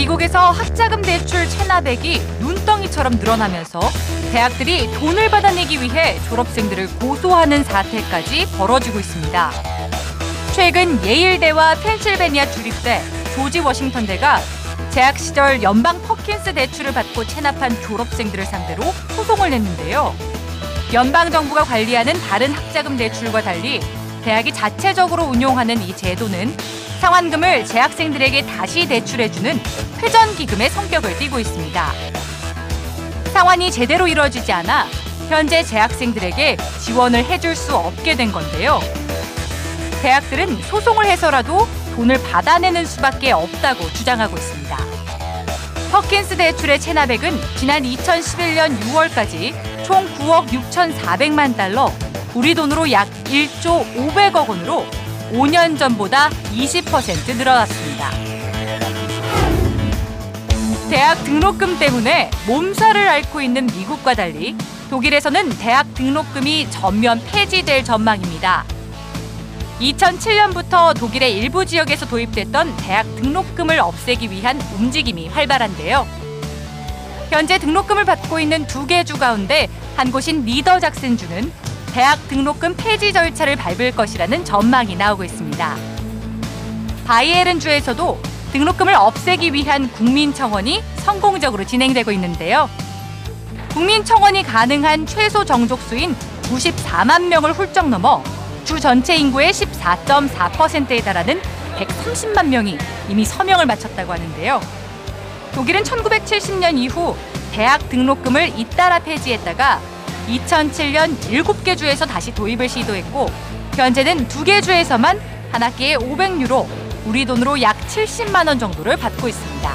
속에서 학자금 대출 체납액이 눈덩이처럼 늘어나면서 대학들이 돈을 받아내기 위해 졸업생들을 고소하는 사태까지 벌어지고 있습니다. 최근 예일대와 펜실베니아 주립대, 조지 워싱턴대가 재학 시절 연방 퍼킨스 대출을 받고 체납한 졸업생들을 상대로 소송을 냈는데요. 연방 정부가 관리하는 다른 학자금 대출과 달리 대학이 자체적으로 운용하는 이 제도는 상환금을 재학생들에게 다시 대출해주는 회전 기금의 성격을 띠고 있습니다. 상환이 제대로 이루어지지 않아 현재 재학생들에게 지원을 해줄 수 없게 된 건데요. 대학들은 소송을 해서라도 돈을 받아내는 수밖에 없다고 주장하고 있습니다. 퍼킨스 대출의 체납액은 지난 2011년 6월까지 총 9억 6,400만 달러, 우리 돈으로 약 1조 500억 원으로 5년 전보다 20% 늘어났습니다. 대학 등록금 때문에 몸살을 앓고 있는 미국과 달리 독일에서는 대학 등록금이 전면 폐지될 전망입니다. 2007년부터 독일의 일부 지역에서 도입됐던 대학 등록금을 없애기 위한 움직임이 활발한데요. 현재 등록금을 받고 있는 두 개 주 가운데 한 곳인 리더작센주는 대학 등록금 폐지 절차를 밟을 것이라는 전망이 나오고 있습니다. 바이에른주에서도 등록금을 없애기 위한 국민청원이 성공적으로 진행되고 있는데요. 국민청원이 가능한 최소 정족수인 94만 명을 훌쩍 넘어 주 전체 인구의 14.4%에 달하는 130만 명이 이미 서명을 마쳤다고 하는데요. 독일은 1970년 이후 대학 등록금을 잇따라 폐지했다가 2007년 7개 주에서 다시 도입을 시도했고 현재는 2개 주에서만 한 학기에 500유로, 우리 돈으로 약 70만 원 정도를 받고 있습니다.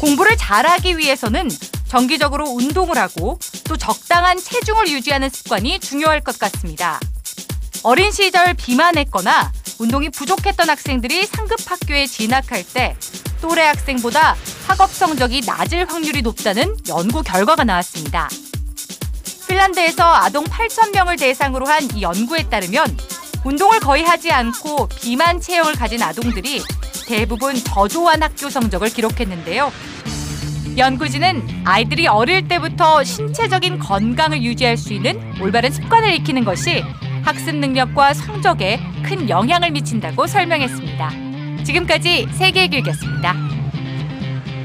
공부를 잘하기 위해서는 정기적으로 운동을 하고 또 적당한 체중을 유지하는 습관이 중요할 것 같습니다. 어린 시절 비만했거나 운동이 부족했던 학생들이 상급 학교에 진학할 때 또래 학생보다 학업 성적이 낮을 확률이 높다는 연구 결과가 나왔습니다. 핀란드에서 아동 8,000명을 대상으로 한 이 연구에 따르면 운동을 거의 하지 않고 비만 체형을 가진 아동들이 대부분 저조한 학교 성적을 기록했는데요. 연구진은 아이들이 어릴 때부터 신체적인 건강을 유지할 수 있는 올바른 습관을 익히는 것이 학습 능력과 성적에 큰 영향을 미친다고 설명했습니다. 지금까지 세계의 길이었습니다.